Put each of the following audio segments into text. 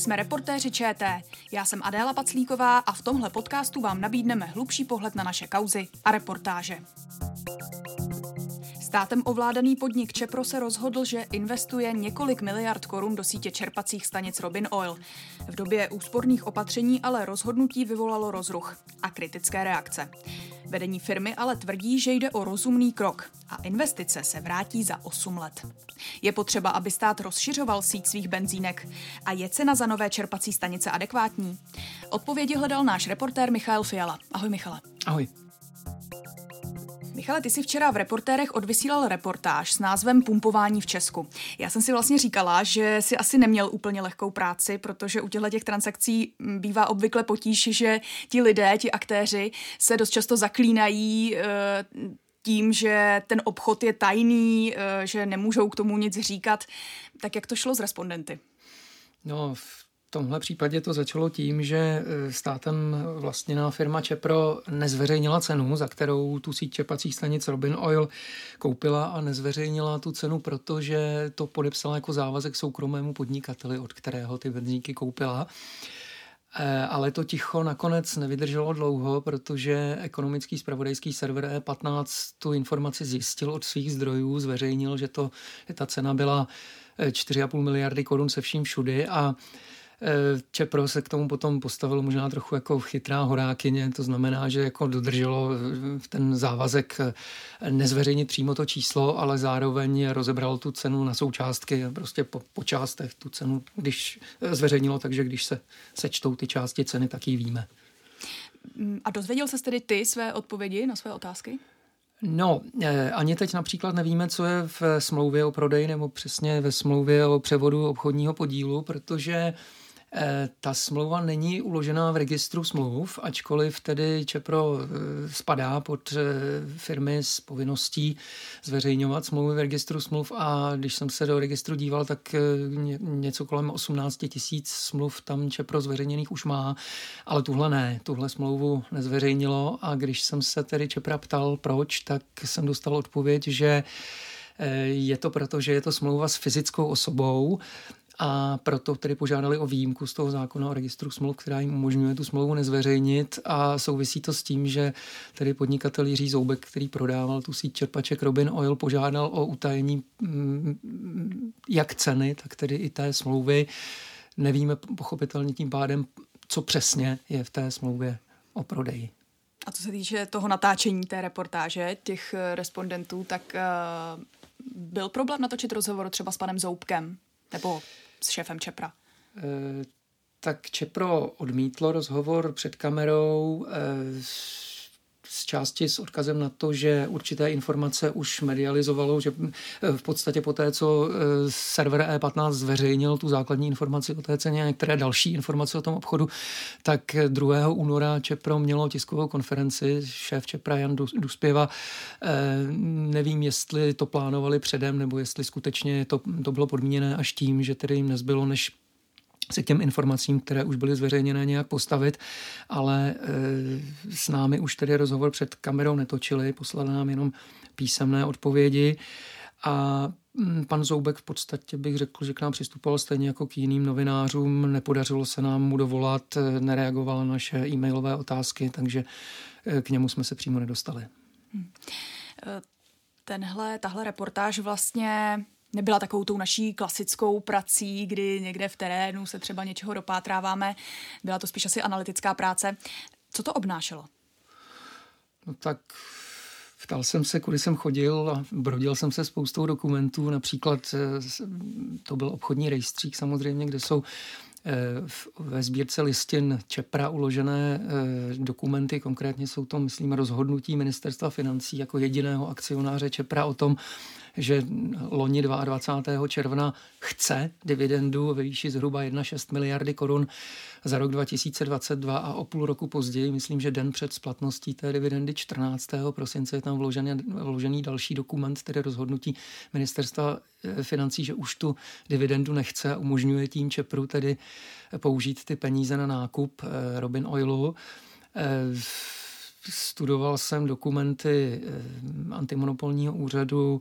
Jsme reportéři ČT. Já jsem Adéla Paclíková a v tomhle podcastu vám nabídneme hlubší pohled na naše kauzy a reportáže. Státem ovládaný podnik Čepro se rozhodl, že investuje několik miliard korun do sítě čerpacích stanic Robin Oil. V době úsporných opatření ale rozhodnutí vyvolalo rozruch a kritické reakce. Vedení firmy ale tvrdí, že jde o rozumný krok a investice se vrátí za 8 let. Je potřeba, aby stát rozšiřoval síť svých benzínek a je cena za nové čerpací stanice adekvátní? Odpovědi hledal náš reportér Michal Fiala. Ahoj Michale. Ahoj. Michale, ty jsi včera v reportérech odvysílal reportáž s názvem Pumpování v Česku. Já jsem si vlastně říkala, že si asi neměl úplně lehkou práci, protože u těchto těch transakcí bývá obvykle potíž, že ti lidé, ti aktéři se dost často zaklínají e, tím, že ten obchod je tajný, e, že nemůžou k tomu nic říkat. Tak jak to šlo s respondenty? No, v tomhle případě to začalo tím, že e, státem vlastněná firma Čepro nezveřejnila cenu, za kterou tu síť čepacích stanic Robin Oil koupila a nezveřejnila tu cenu, protože to podepsala jako závazek soukromému podnikateli, od kterého ty benzínky koupila. E, ale to ticho nakonec nevydrželo dlouho, protože ekonomický spravodajský server E15 tu informaci zjistil od svých zdrojů, zveřejnil, že, to, že ta cena byla 4,5 e, miliardy korun se vším všudy a Eh, Čepro se k tomu potom postavilo možná trochu jako chytrá horákyně, to znamená, že jako dodrželo eh, ten závazek eh, nezveřejnit přímo to číslo, ale zároveň rozebral tu cenu na součástky, prostě po, po částech tu cenu, když zveřejnilo, takže když se sečtou ty části ceny, tak ji víme. Mm, a dozvěděl se tedy ty své odpovědi na své otázky? No, ani teď například nevíme, co je v smlouvě o prodeji nebo přesně ve smlouvě o převodu obchodního podílu, protože Eh, ta smlouva není uložená v registru smluv, ačkoliv tedy Čepro eh, spadá pod eh, firmy s povinností zveřejňovat smlouvy v registru smluv a když jsem se do registru díval, tak něco kolem 18 tisíc smluv tam Čepro zveřejněných už má, ale tuhle ne, tuhle smlouvu nezveřejnilo a když jsem se tedy Čepra ptal proč, tak jsem dostal odpověď, že je to proto, že je to smlouva s fyzickou osobou a proto tedy požádali o výjimku z toho zákona o registru smluv, která jim umožňuje tu smlouvu nezveřejnit a souvisí to s tím, že tedy podnikatel Jiří Zoubek, který prodával tu síť čerpaček Robin Oil, požádal o utajení mm, jak ceny, tak tedy i té smlouvy. Nevíme pochopitelně tím pádem, co přesně je v té smlouvě o prodeji. A co se týče toho natáčení té reportáže, těch eh, respondentů, tak uh, byl problém natočit rozhovor třeba s panem Zoubkem? Nebo s šéfem Čepra? E, tak Čepro odmítlo rozhovor před kamerou e, z části s odkazem na to, že určité informace už medializovalo, že eh, v podstatě po té, co server E15 zveřejnil tu základní informaci o té ceně a některé další informace o tom obchodu, tak 2. února Čepro mělo tiskovou konferenci, šéf Čepra Jan Duspěva. Nevím, jestli to plánovali předem, nebo jestli skutečně to, to bylo podmíněné až tím, že tedy jim nezbylo, než se k těm informacím, které už byly zveřejněné, nějak postavit, ale e, s námi už tedy rozhovor před kamerou netočili, poslali nám jenom písemné odpovědi a mm, pan Zoubek v podstatě bych řekl, že k nám přistupoval stejně jako k jiným novinářům. Nepodařilo se nám mu dovolat, e, nereagoval na naše e-mailové otázky, takže e, k němu jsme se přímo nedostali. Hmm. Tenhle, tahle reportáž vlastně nebyla takovou tou naší klasickou prací, kdy někde v terénu se třeba něčeho dopátráváme. Byla to spíš asi analytická práce. Co to obnášelo? No tak Ptal jsem se, kudy jsem chodil a brodil jsem se spoustou dokumentů. Například eh, to byl obchodní rejstřík samozřejmě, kde jsou eh, ve sbírce listin Čepra uložené eh, dokumenty, konkrétně jsou to, myslím, rozhodnutí ministerstva financí jako jediného akcionáře Čepra o tom, že loni 22. června chce dividendu ve výši zhruba 1,6 miliardy korun za rok 2022 a o půl roku později, myslím, že den před splatností té dividendy 14. prosince je tam vložený, vložený další dokument, tedy rozhodnutí ministerstva eh, financí, že už tu dividendu nechce a umožňuje tím Čepru tedy použít ty peníze na nákup eh, Robin Oilu. Eh, studoval jsem dokumenty antimonopolního úřadu,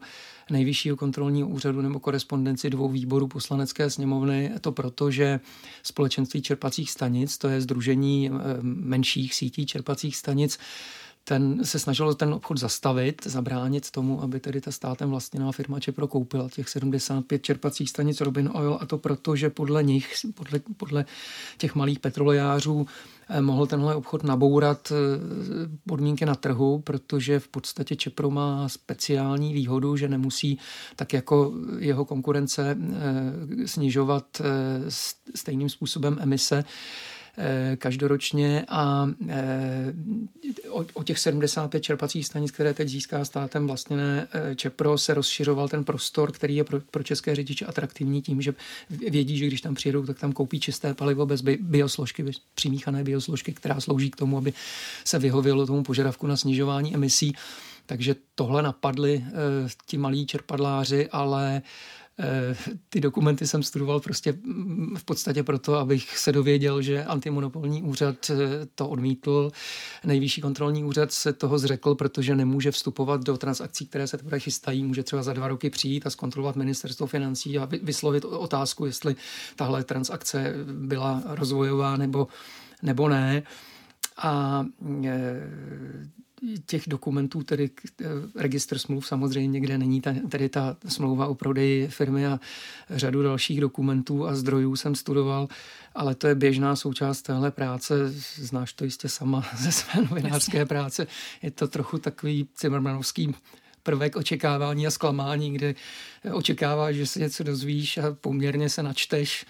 nejvyššího kontrolního úřadu nebo korespondenci dvou výborů poslanecké sněmovny. To proto, že společenství čerpacích stanic, to je združení menších sítí čerpacích stanic, ten se snažil ten obchod zastavit, zabránit tomu, aby tedy ta státem vlastněná firma Čepro koupila těch 75 čerpacích stanic Robin Oil a to proto, že podle nich, podle, podle těch malých petrolejářů eh, mohl tenhle obchod nabourat eh, podmínky na trhu, protože v podstatě Čepro má speciální výhodu, že nemusí tak jako jeho konkurence eh, snižovat stejným způsobem emise každoročně a eh, o, těch 75 čerpacích stanic, které teď získá státem vlastněné eh, Čepro, se rozšiřoval ten prostor, který je pro, pro české řidiče atraktivní tím, že vědí, že když tam přijedou, tak tam koupí čisté palivo bez biosložky, bez přimíchané biosložky, která slouží k tomu, aby se vyhovělo tomu požadavku na snižování emisí. Takže tohle napadli ti malí čerpadláři, ale Eh, ty dokumenty jsem studoval prostě mm, v podstatě proto, abych se dověděl, že antimonopolní úřad eh, to odmítl. Nejvyšší kontrolní úřad se toho zřekl, protože nemůže vstupovat do transakcí, které se teprve chystají. Může třeba za dva roky přijít a zkontrolovat ministerstvo financí a vyslovit otázku, jestli tahle transakce byla rozvojová nebo, nebo ne. A eh, těch dokumentů, tedy eh, registr smluv samozřejmě, kde není ta, tedy ta smlouva o prodeji firmy a řadu dalších dokumentů a zdrojů jsem studoval, ale to je běžná součást téhle práce, znáš to jistě sama ze své novinářské práce. Je to trochu takový cimrmanovský prvek očekávání a zklamání, kde očekáváš, že si něco dozvíš a poměrně se načteš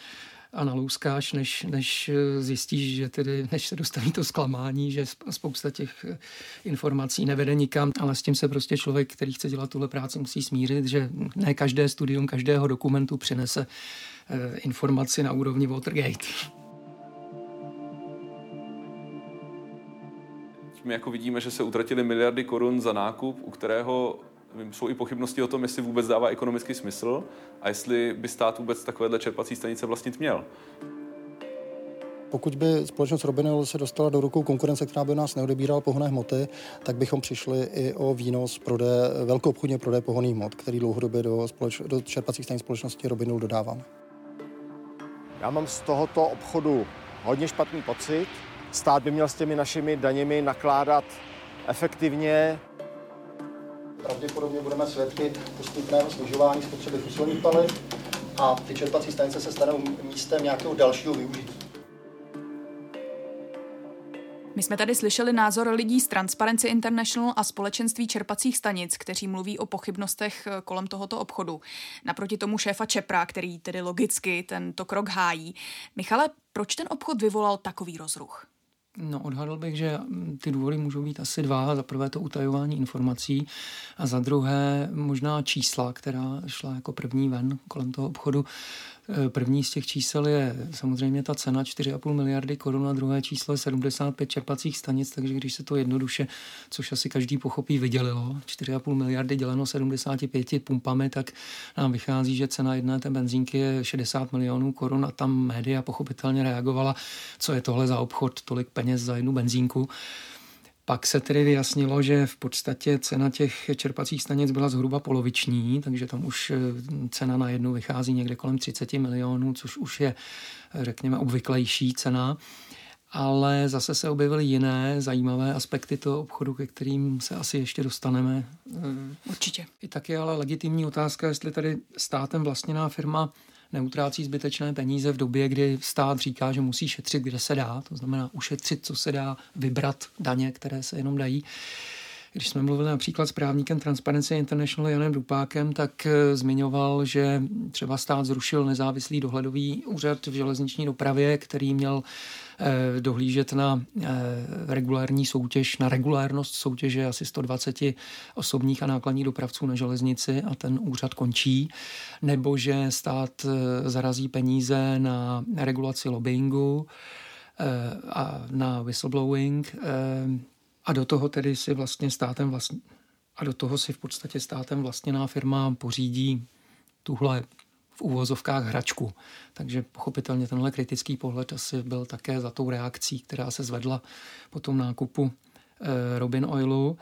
a naluskáš, než, než eh, zjistíš, že tedy, než se dostaví to zklamání, že spousta těch eh, informací nevede nikam, ale s tím se prostě člověk, který chce dělat tuhle práci, musí smířit, že ne každé studium každého dokumentu přinese eh, informaci na úrovni Watergate. My jako vidíme, že se utratili miliardy korun za nákup, u kterého jsou i pochybnosti o tom, jestli vůbec dává ekonomický smysl a jestli by stát vůbec takovéhle čerpací stanice vlastnit měl. Pokud by společnost Robinol se dostala do rukou konkurence, která by nás neodebírala pohonné hmoty, tak bychom přišli i o výnos prodeje, velkoobchodně prodeje pohonných hmot, který dlouhodobě do, společ, do čerpacích stanic společnosti Robinol dodávám. Já mám z tohoto obchodu hodně špatný pocit. Stát by měl s těmi našimi daněmi nakládat efektivně, pravděpodobně budeme svědky postupného snižování spotřeby fosilních paliv a ty čerpací stanice se stanou místem nějakého dalšího využití. My jsme tady slyšeli názor lidí z Transparency International a společenství čerpacích stanic, kteří mluví o pochybnostech eh, kolem tohoto obchodu. Naproti tomu šéfa Čepra, který tedy logicky tento krok hájí. Michale, proč ten obchod vyvolal takový rozruch? No, odhadl bych, že mm, ty důvody můžou být asi dva. Za prvé to utajování informací a za druhé možná čísla, která šla jako první ven kolem toho obchodu. Eh, první z těch čísel je samozřejmě ta cena 4,5 miliardy korun a druhé číslo je 75 čerpacích stanic, takže když se to jednoduše, což asi každý pochopí, vydělilo, 4,5 miliardy děleno 75 pumpami, tak nám vychází, že cena jedné té benzínky je 60 milionů korun a tam média pochopitelně reagovala, co je tohle za obchod, tolik peněz za jednu benzínku. Pak se tedy vyjasnilo, že v podstatě cena těch čerpacích stanic byla zhruba poloviční, takže tam už eh, cena na jednu vychází někde kolem 30 milionů, což už je, řekněme, obvyklejší cena. Ale zase se objevily jiné zajímavé aspekty toho obchodu, ke kterým se asi ještě dostaneme. Určitě. I tak je ale legitimní otázka, jestli tady státem vlastněná firma neutrácí zbytečné peníze v době, kdy stát říká, že musí šetřit, kde se dá, to znamená ušetřit, co se dá, vybrat daně, které se jenom dají. Když jsme mluvili například s právníkem Transparency International Janem Dupákem, tak eh, zmiňoval, že třeba stát zrušil nezávislý dohledový úřad v železniční dopravě, který měl Eh, dohlížet na eh, regulární soutěž, na regulárnost soutěže asi 120 osobních a nákladních dopravců na železnici a ten úřad končí, nebo že stát zarazí peníze na regulaci lobbyingu a na whistleblowing a do toho tedy si vlastně státem vlastně a do toho si v podstatě státem vlastněná firma pořídí tuhle v úvozovkách hračku. Takže pochopitelně tenhle kritický pohled asi byl také za tou reakcí, která se zvedla po tom nákupu Robin Oilu.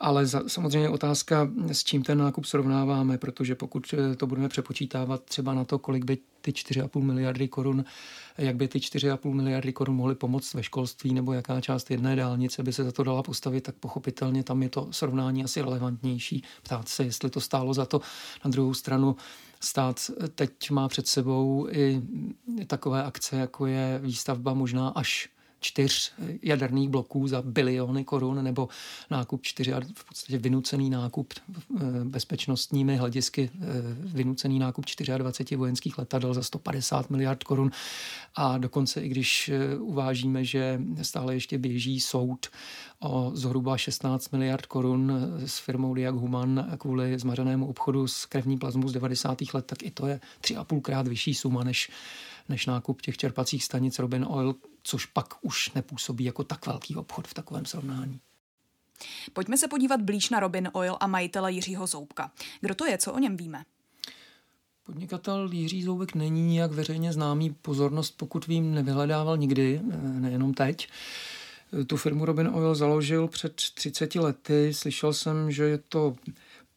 Ale za, samozřejmě otázka, s čím ten nákup srovnáváme, protože pokud to budeme přepočítávat třeba na to, kolik by ty 4,5 miliardy korun, jak by ty 4,5 miliardy korun mohly pomoct ve školství nebo jaká část jedné dálnice by se za to dala postavit, tak pochopitelně tam je to srovnání asi relevantnější. Ptát se, jestli to stálo za to. Na druhou stranu stát teď má před sebou i takové akce, jako je výstavba možná až čtyř jaderných bloků za biliony korun nebo nákup čtyři, v podstatě vynucený nákup eh, bezpečnostními hledisky, eh, vynucený nákup 24 vojenských letadel za 150 miliard korun a dokonce i když eh, uvážíme, že stále ještě běží soud o zhruba 16 miliard korun s firmou Diag Human kvůli zmařenému obchodu s krevní plazmou z 90. let, tak i to je tři a půlkrát vyšší suma než než nákup těch čerpacích stanic Robin Oil, což pak už nepůsobí jako tak velký obchod v takovém srovnání. Pojďme se podívat blíž na Robin Oil a majitele Jiřího Zoubka. Kdo to je, co o něm víme? Podnikatel Jiří Zoubek není nijak veřejně známý. Pozornost, pokud vím, nevyhledával nikdy, nejenom teď. Tu firmu Robin Oil založil před 30 lety. Slyšel jsem, že je to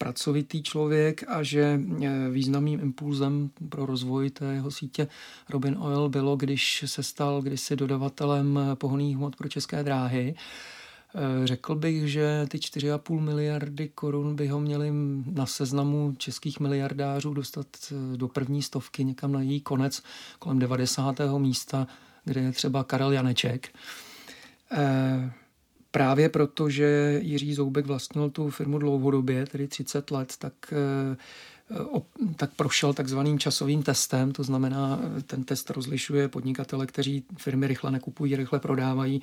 pracovitý člověk a že e, významným impulzem pro rozvoj té jeho sítě Robin Oil bylo, když se stal kdysi dodavatelem pohoných hmot pro české dráhy. E, řekl bych, že ty 4,5 miliardy korun by ho měli na seznamu českých miliardářů dostat e, do první stovky, někam na její konec, kolem 90. místa, kde je třeba Karel Janeček právě proto, že Jiří Zoubek vlastnil tu firmu dlouhodobě, tedy 30 let, tak eh, tak prošel takzvaným časovým testem, to znamená, ten test rozlišuje podnikatele, kteří firmy rychle nekupují, rychle prodávají,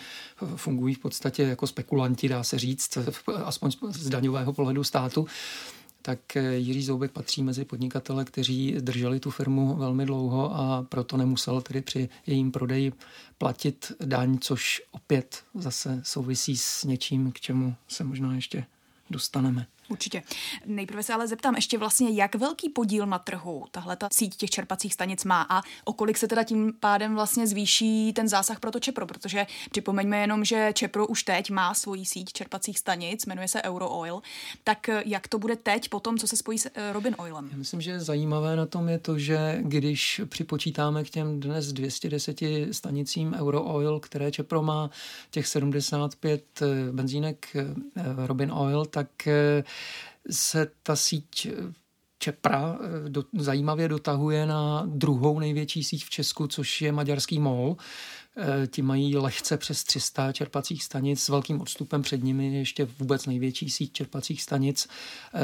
fungují v podstatě jako spekulanti, dá se říct, aspoň z daňového pohledu státu tak eh, Jiří Zoubek patří mezi podnikatele, kteří drželi tu firmu velmi dlouho a proto nemusel tedy při jejím prodeji platit daň, což opět zase souvisí s něčím, k čemu se možná ještě dostaneme. Určitě. Nejprve se ale zeptám ještě vlastně, jak velký podíl na trhu tahle ta síť těch čerpacích stanic má a o kolik se teda tím pádem vlastně zvýší ten zásah pro to Čepro, protože připomeňme jenom, že Čepro už teď má svoji síť čerpacích stanic, jmenuje se Eurooil, tak jak to bude teď po tom, co se spojí s eh, Robin Oilem? Já myslím, že zajímavé na tom je to, že když připočítáme k těm dnes 210 stanicím Eurooil, které Čepro má, těch 75 eh, benzínek eh, Robin Oil, tak se ta síť Čepra eh, do, zajímavě dotahuje na druhou největší síť v Česku, což je maďarský MOL. Eh, ti mají lehce přes 300 čerpacích stanic s velkým odstupem před nimi ještě vůbec největší síť čerpacích stanic, eh,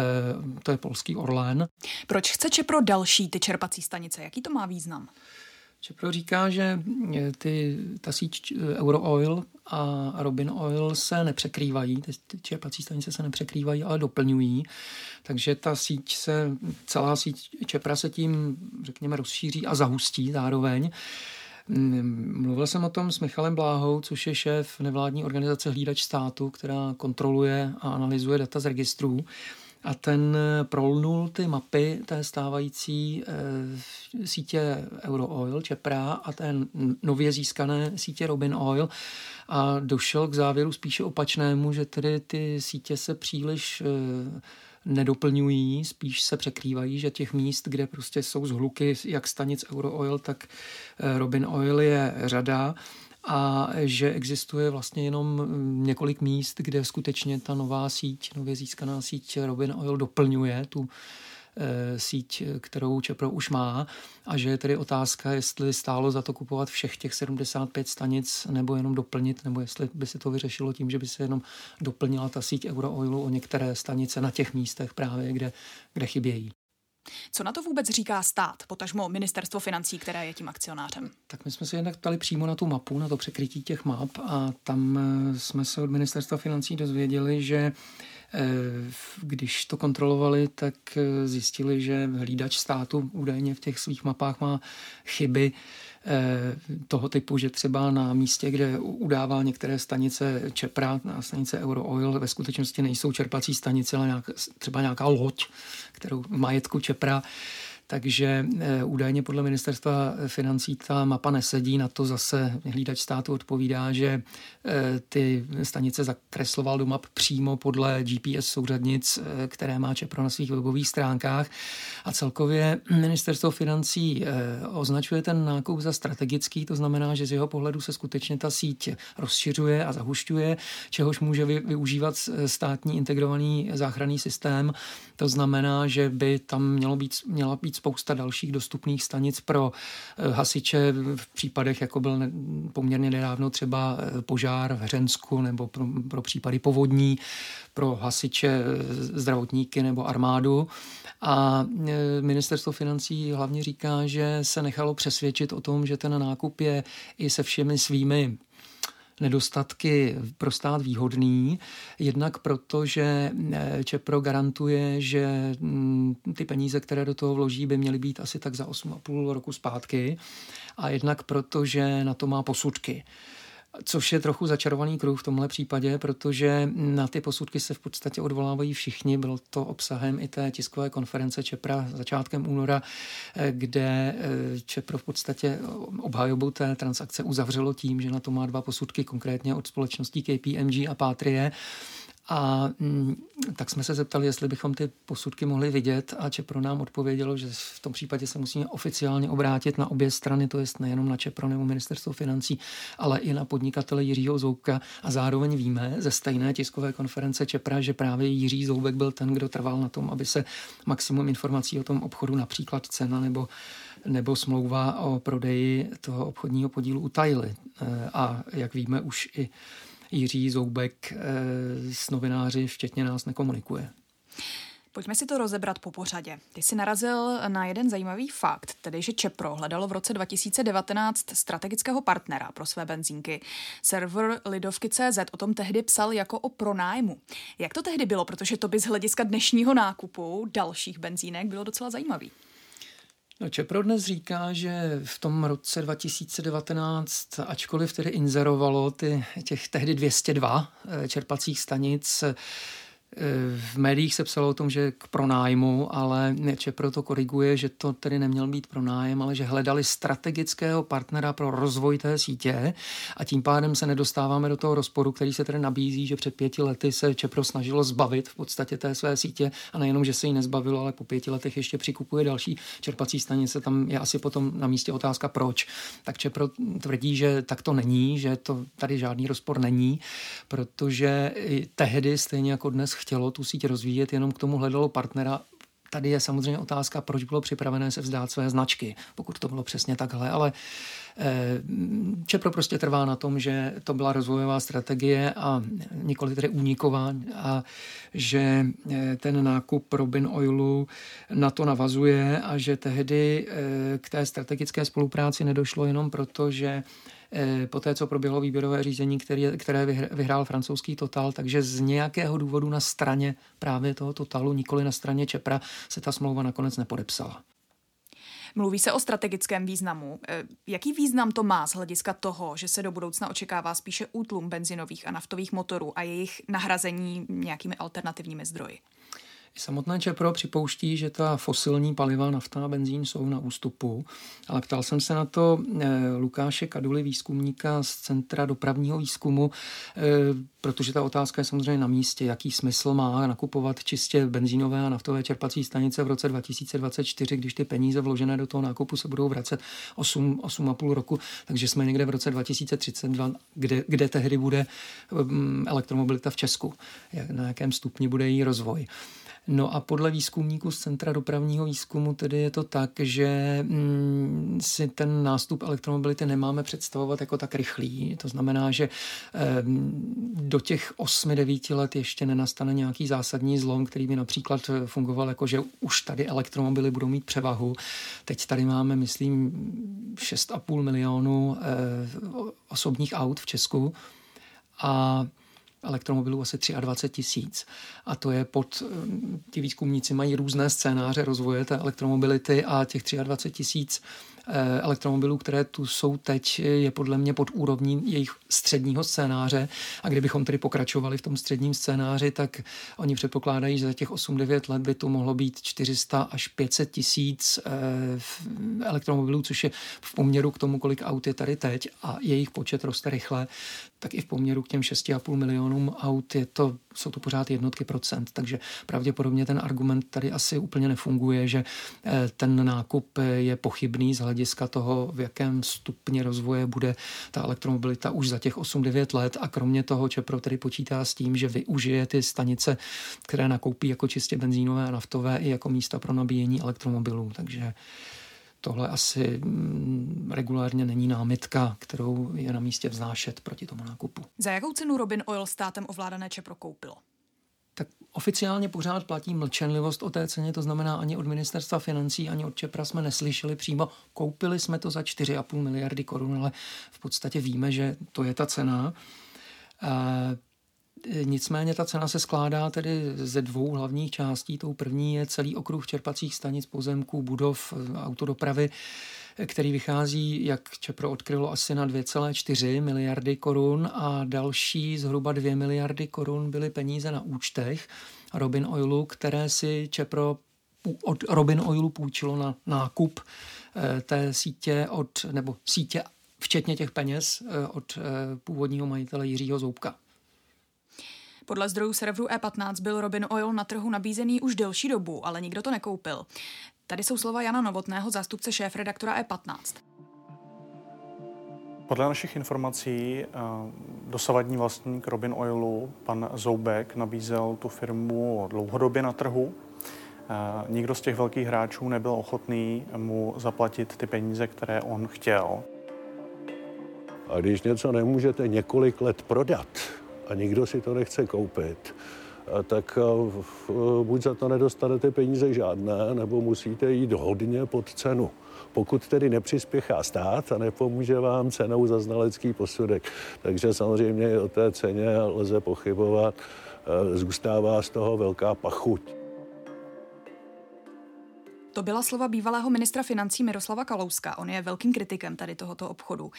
to je polský Orlén. Proč chce Čepro další ty čerpací stanice? Jaký to má význam? Čepro říká, že ty, ta síť Eurooil a Robin Oil se nepřekrývají, ty čerpací stanice se nepřekrývají, ale doplňují. Takže ta síť se, celá síť Čepra se tím, řekněme, rozšíří a zahustí zároveň. Mluvil jsem o tom s Michalem Bláhou, což je šéf nevládní organizace Hlídač státu, která kontroluje a analyzuje data z registrů a ten eh, prolnul ty mapy té stávající e, sítě Eurooil, Čepra a té nově získané sítě Robin Oil. A došel k závěru spíše opačnému, že tedy ty sítě se příliš e, nedoplňují, spíš se překrývají, že těch míst, kde prostě jsou zhluky jak stanic Eurooil, tak Robin Oil je řada a že existuje vlastně jenom mm, několik míst, kde skutečně ta nová síť, nově získaná síť Robin Oil doplňuje tu e, síť, kterou Čepro už má a že je tedy otázka, jestli stálo za to kupovat všech těch 75 stanic nebo jenom doplnit, nebo jestli by se to vyřešilo tím, že by se jenom doplnila ta síť Eurooilu o některé stanice na těch místech právě, kde, kde chybějí. Co na to vůbec říká stát, potažmo ministerstvo financí, které je tím akcionářem? Tak my jsme se jednak ptali přímo na tu mapu, na to překrytí těch map a tam eh, jsme se od ministerstva financí dozvěděli, že eh, když to kontrolovali, tak eh, zjistili, že hlídač státu údajně v těch svých mapách má chyby toho typu, že třeba na místě, kde udává některé stanice Čepra, na stanice Eurooil, ve skutečnosti nejsou čerpací stanice, ale nějak, třeba nějaká loď, kterou v majetku Čepra, takže eh, údajně podle ministerstva financí ta mapa nesedí, na to zase hlídač státu odpovídá, že eh, ty stanice zakresloval do map přímo podle GPS souřadnic, eh, které má Čepro na svých webových stránkách a celkově ministerstvo financí označuje ten nákup za strategický, to znamená, že z jeho pohledu se skutečně ta síť rozšiřuje a zahušťuje, čehož může využívat státní integrovaný záchranný systém. To znamená, že by tam mělo být, měla být spousta dalších dostupných stanic pro eh, hasiče v případech, jako byl poměrně nedávno třeba eh, požár v Hřensku nebo pro, pro případy povodní, pro hasiče, eh, zdravotníky nebo armádu. A ministerstvo financí hlavně říká, že se nechalo přesvědčit o tom, že ten nákup je i se všemi svými nedostatky pro stát výhodný, jednak proto, že eh, Čepro garantuje, že mm, ty peníze, které do toho vloží, by měly být asi tak za 8,5 roku zpátky a jednak proto, že na to má posudky. Což je trochu začarovaný kruh v tomhle případě, protože na ty posudky se v podstatě odvolávají všichni. Bylo to obsahem i té tiskové konference Čepra začátkem února, eh, kde eh, Čepro v podstatě obhajobu té transakce uzavřelo tím, že na to má dva posudky, konkrétně od společností KPMG a Patrie. A mm, tak jsme se zeptali, jestli bychom ty posudky mohli vidět a Čepro nám odpovědělo, že v tom případě se musíme oficiálně obrátit na obě strany, to jest nejenom na Čepro nebo ministerstvo financí, ale i na podnikatele Jiřího Zoubka a zároveň víme ze stejné tiskové konference Čepra, že právě Jiří Zoubek byl ten, kdo trval na tom, aby se maximum informací o tom obchodu, například cena nebo nebo smlouva o prodeji toho obchodního podílu utajili. E, a jak víme, už i Jiří Zoubek eh, s novináři, včetně nás, nekomunikuje. Pojďme si to rozebrat po pořadě. Ty jsi narazil na jeden zajímavý fakt, tedy že Čepro hledalo v roce 2019 strategického partnera pro své benzínky. Server Lidovky.cz o tom tehdy psal jako o pronájmu. Jak to tehdy bylo, protože to by z hlediska dnešního nákupu dalších benzínek bylo docela zajímavý. No Čepro dnes říká, že v tom roce 2019, ačkoliv tedy inzerovalo ty, těch tehdy 202 eh, čerpacích stanic, v médiích se psalo o tom, že k pronájmu, ale Čepro to koriguje, že to tedy neměl být pronájem, ale že hledali strategického partnera pro rozvoj té sítě a tím pádem se nedostáváme do toho rozporu, který se tedy nabízí, že před pěti lety se Čepro snažilo zbavit v podstatě té své sítě a nejenom, že se jí nezbavilo, ale po pěti letech ještě přikupuje další čerpací stanice. Tam je asi potom na místě otázka, proč. Tak Čepro tvrdí, že tak to není, že to tady žádný rozpor není, protože tehdy, stejně jako dnes, chtělo tu síť rozvíjet, jenom k tomu hledalo partnera. Tady je samozřejmě otázka, proč bylo připravené se vzdát své značky, pokud to bylo přesně takhle, ale eh, Čepro prostě trvá na tom, že to byla rozvojová strategie a nikoli tedy úniková a že eh, ten nákup Robin Oilu na to navazuje a že tehdy eh, k té strategické spolupráci nedošlo jenom proto, že Eh, po té, co proběhlo výběrové řízení, který, které vyhrál francouzský Total, takže z nějakého důvodu na straně právě toho Totalu, nikoli na straně Čepra, se ta smlouva nakonec nepodepsala. Mluví se o strategickém významu. Eh, jaký význam to má z hlediska toho, že se do budoucna očekává spíše útlum benzinových a naftových motorů a jejich nahrazení nějakými alternativními zdroji? Samotné Čepro připouští, že ta fosilní paliva, nafta a benzín jsou na ústupu, ale ptal jsem se na to eh, Lukáše Kaduly, výzkumníka z Centra dopravního výzkumu, eh, protože ta otázka je samozřejmě na místě, jaký smysl má nakupovat čistě benzínové a naftové čerpací stanice v roce 2024, když ty peníze vložené do toho nákupu se budou vracet 8, 8,5 roku, takže jsme někde v roce 2032, kde, kde tehdy bude mm, elektromobilita v Česku, na jakém stupni bude její rozvoj. No a podle výzkumníků z Centra dopravního výzkumu tedy je to tak, že mm, si ten nástup elektromobility nemáme představovat jako tak rychlý. To znamená, že eh, do těch 8-9 let ještě nenastane nějaký zásadní zlom, který by například fungoval jako, že už tady elektromobily budou mít převahu. Teď tady máme, myslím, 6,5 milionu eh, osobních aut v Česku a elektromobilů asi 23 tisíc. A to je pod, ti výzkumníci mají různé scénáře rozvoje té elektromobility a těch 23 tisíc Eh, elektromobilů, které tu jsou teď, je podle mě pod úrovní jejich středního scénáře. A kdybychom tedy pokračovali v tom středním scénáři, tak oni předpokládají, že za těch 8-9 let by to mohlo být 400 až 500 tisíc eh, elektromobilů, což je v poměru k tomu, kolik aut je tady teď a jejich počet roste rychle, tak i v poměru k těm 6,5 milionům aut je to, jsou to pořád jednotky procent. Takže pravděpodobně ten argument tady asi úplně nefunguje, že eh, ten nákup je pochybný z hlediska toho, v jakém stupni rozvoje bude ta elektromobilita už za těch 8-9 let a kromě toho Čepro tedy počítá s tím, že využije ty stanice, které nakoupí jako čistě benzínové a naftové i jako místa pro nabíjení elektromobilů. Takže tohle asi mm, regulárně není námitka, kterou je na místě vznášet proti tomu nákupu. Za jakou cenu Robin Oil státem ovládané Čepro koupilo? Tak oficiálně pořád platí mlčenlivost o té ceně, to znamená ani od ministerstva financí, ani od Čepra jsme neslyšeli přímo. Koupili jsme to za 4,5 miliardy korun, ale v podstatě víme, že to je ta cena. Nicméně ta cena se skládá tedy ze dvou hlavních částí. Tou první je celý okruh čerpacích stanic, pozemků, budov, autodopravy, který vychází, jak Čepro odkrylo, asi na 2,4 miliardy korun a další zhruba 2 miliardy korun byly peníze na účtech Robin Oilu, které si Čepro od Robin Oilu půjčilo na nákup eh, té sítě od, nebo sítě včetně těch peněz eh, od eh, původního majitele Jiřího Zoubka. Podle zdrojů serveru E15 byl Robin Oil na trhu nabízený už delší dobu, ale nikdo to nekoupil. Tady jsou slova Jana Novotného, zástupce šéf-redaktora E15. Podle našich informací eh, dosavadní vlastník Robin Oilu, pan Zoubek, nabízel tu firmu dlouhodobě na trhu. Eh, nikdo z těch velkých hráčů nebyl ochotný mu zaplatit ty peníze, které on chtěl. A když něco nemůžete několik let prodat, a nikdo si to nechce koupit, tak buď za to nedostanete peníze žádné, nebo musíte jít hodně pod cenu. Pokud tedy nepřispěchá stát a nepomůže vám cenou za znalecký posudek. Takže samozřejmě o té ceně lze pochybovat. Zůstává z toho velká pachuť. To byla slova bývalého ministra financí Miroslava Kalouska. On je velkým kritikem tady tohoto obchodu.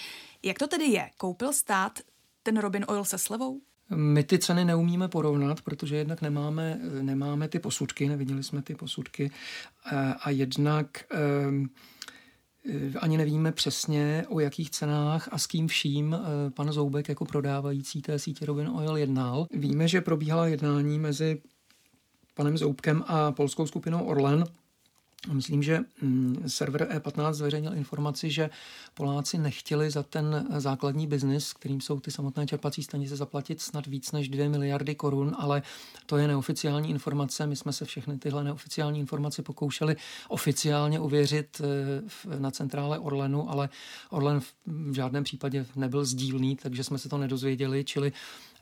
Jak to tedy je? Koupil stát ten Robin Oil se slevou? My ty ceny neumíme porovnat, protože jednak nemáme, nemáme ty posudky, neviděli jsme ty posudky a jednak ehm, ani nevíme přesně, o jakých cenách a s kým vším eh, pan Zoubek jako prodávající té sítě Robin Oil jednal. Víme, že probíhala jednání mezi panem Zoubkem a polskou skupinou Orlen Myslím, že mm, server E15 zveřejnil informaci, že Poláci nechtěli za ten základní biznis, kterým jsou ty samotné čerpací stanice, zaplatit snad víc než 2 miliardy korun, ale to je neoficiální informace. My jsme se všechny tyhle neoficiální informace pokoušeli oficiálně uvěřit eh, na centrále Orlenu, ale Orlen v žádném případě nebyl sdílný, takže jsme se to nedozvěděli, čili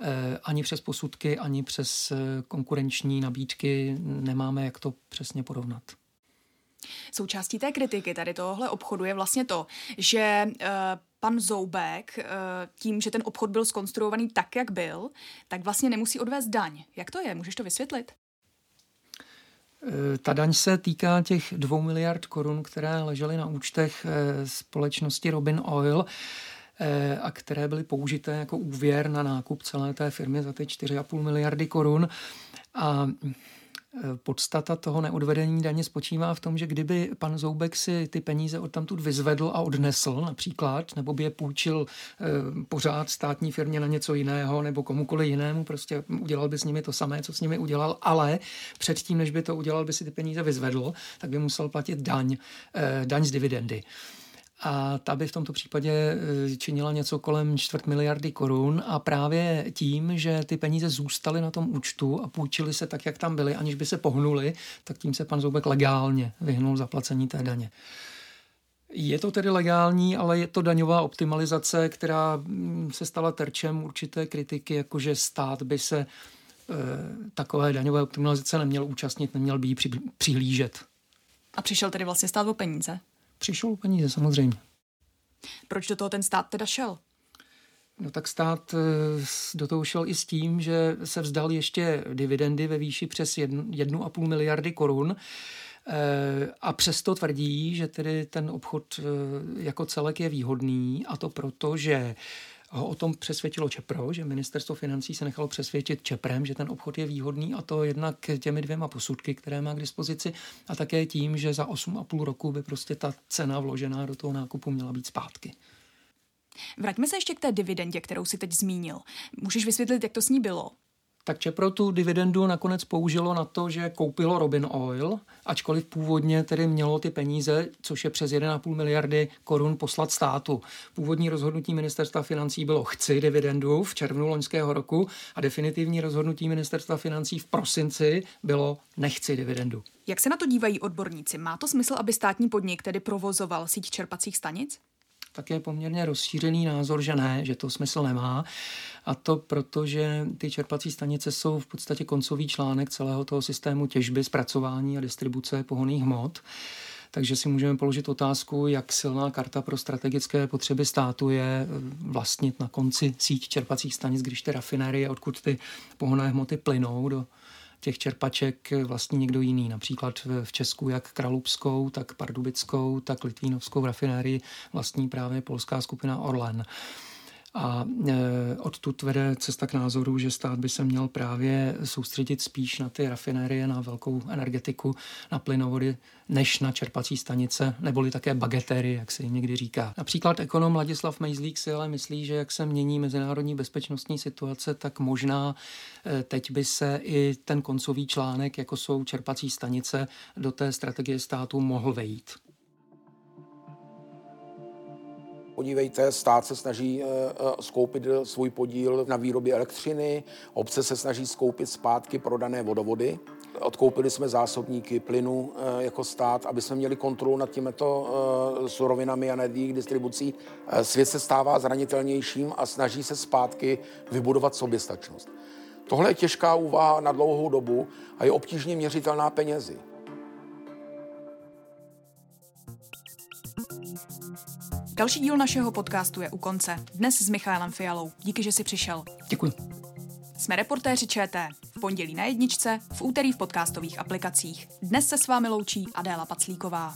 eh, ani přes posudky, ani přes eh, konkurenční nabídky nemáme jak to přesně porovnat. Součástí té kritiky tady tohohle obchodu je vlastně to, že uh, pan Zoubek uh, tím, že ten obchod byl skonstruovaný tak, jak byl, tak vlastně nemusí odvést daň. Jak to je? Můžeš to vysvětlit? Eh, ta daň se týká těch dvou miliard korun, které ležely na účtech společnosti Robin Oil a které byly použité jako úvěr na nákup celé té firmy za ty 4,5 miliardy korun. A Podstata toho neodvedení daně spočívá v tom, že kdyby pan Zoubek si ty peníze od tamtud vyzvedl a odnesl například, nebo by je půjčil eh, pořád státní firmě na něco jiného nebo komukoli jinému, prostě udělal by s nimi to samé, co s nimi udělal, ale předtím, než by to udělal, by si ty peníze vyzvedl, tak by musel platit daň, eh, daň z dividendy a ta by v tomto případě e, činila něco kolem čtvrt miliardy korun a právě tím, že ty peníze zůstaly na tom účtu a půjčily se tak, jak tam byly, aniž by se pohnuli, tak tím se pan Zoubek legálně vyhnul zaplacení té daně. Je to tedy legální, ale je to daňová optimalizace, která mm, se stala terčem určité kritiky, jakože stát by se e, takové daňové optimalizace neměl účastnit, neměl by jí přihlížet. A přišel tedy vlastně stát o peníze? Přišel peníze, samozřejmě. Proč do toho ten stát teda šel? No tak stát eh, do toho šel i s tím, že se vzdal ještě dividendy ve výši přes 1,5 miliardy korun eh, a přesto tvrdí, že tedy ten obchod eh, jako celek je výhodný a to proto, že ho o tom přesvědčilo Čepro, že ministerstvo financí se nechalo přesvědčit Čeprem, že ten obchod je výhodný a to jednak těmi dvěma posudky, které má k dispozici a také tím, že za 8,5 roku by prostě ta cena vložená do toho nákupu měla být zpátky. Vraťme se ještě k té dividendě, kterou si teď zmínil. Můžeš vysvětlit, jak to s ní bylo? Tak Čepro tu dividendu nakonec použilo na to, že koupilo Robin Oil, ačkoliv původně tedy mělo ty peníze, což je přes 1,5 miliardy korun poslat státu. Původní rozhodnutí ministerstva financí bylo chci dividendu v červnu loňského roku a definitivní rozhodnutí ministerstva financí v prosinci bylo nechci dividendu. Jak se na to dívají odborníci? Má to smysl, aby státní podnik tedy provozoval síť čerpacích stanic? Tak je poměrně rozšířený názor, že ne, že to smysl nemá. A to proto, že ty čerpací stanice jsou v podstatě koncový článek celého toho systému těžby, zpracování a distribuce pohoných hmot. Takže si můžeme položit otázku, jak silná karta pro strategické potřeby státu je vlastnit na konci síť čerpacích stanic, když ty rafinérie, odkud ty pohonné hmoty plynou do těch čerpaček vlastní někdo jiný. Například v Česku jak Kralupskou, tak Pardubickou, tak Litvínovskou rafinérii vlastní právě polská skupina Orlen. A e, odtud vede cesta k názoru, že stát by se měl právě soustředit spíš na ty rafinérie, na velkou energetiku, na plynovody, než na čerpací stanice, neboli také bagetéry, jak se jim někdy říká. Například ekonom Ladislav Mejzlík si ale myslí, že jak se mění mezinárodní bezpečnostní situace, tak možná e, teď by se i ten koncový článek, jako jsou čerpací stanice, do té strategie státu mohl vejít. Podívejte, stát se snaží eh, eh, skoupit svůj podíl na výrobě elektřiny, obce se snaží skoupit zpátky prodané vodovody. Odkoupili jsme zásobníky plynu eh, jako stát, aby jsme měli kontrolu nad těmito surovinami a nad jejich distribucí. Svět se stává zranitelnějším a snaží se zpátky vybudovat soběstačnost. Tohle je těžká úvaha na dlouhou dobu a je obtížně měřitelná penězi. Další díl našeho podcastu je u konce. Dnes s Michálem Fialou. Díky, že jsi přišel. Děkuji. Jsme reportéři ČT. V pondělí na jedničce, v úterý v podcastových aplikacích. Dnes se s vámi loučí Adéla Paclíková.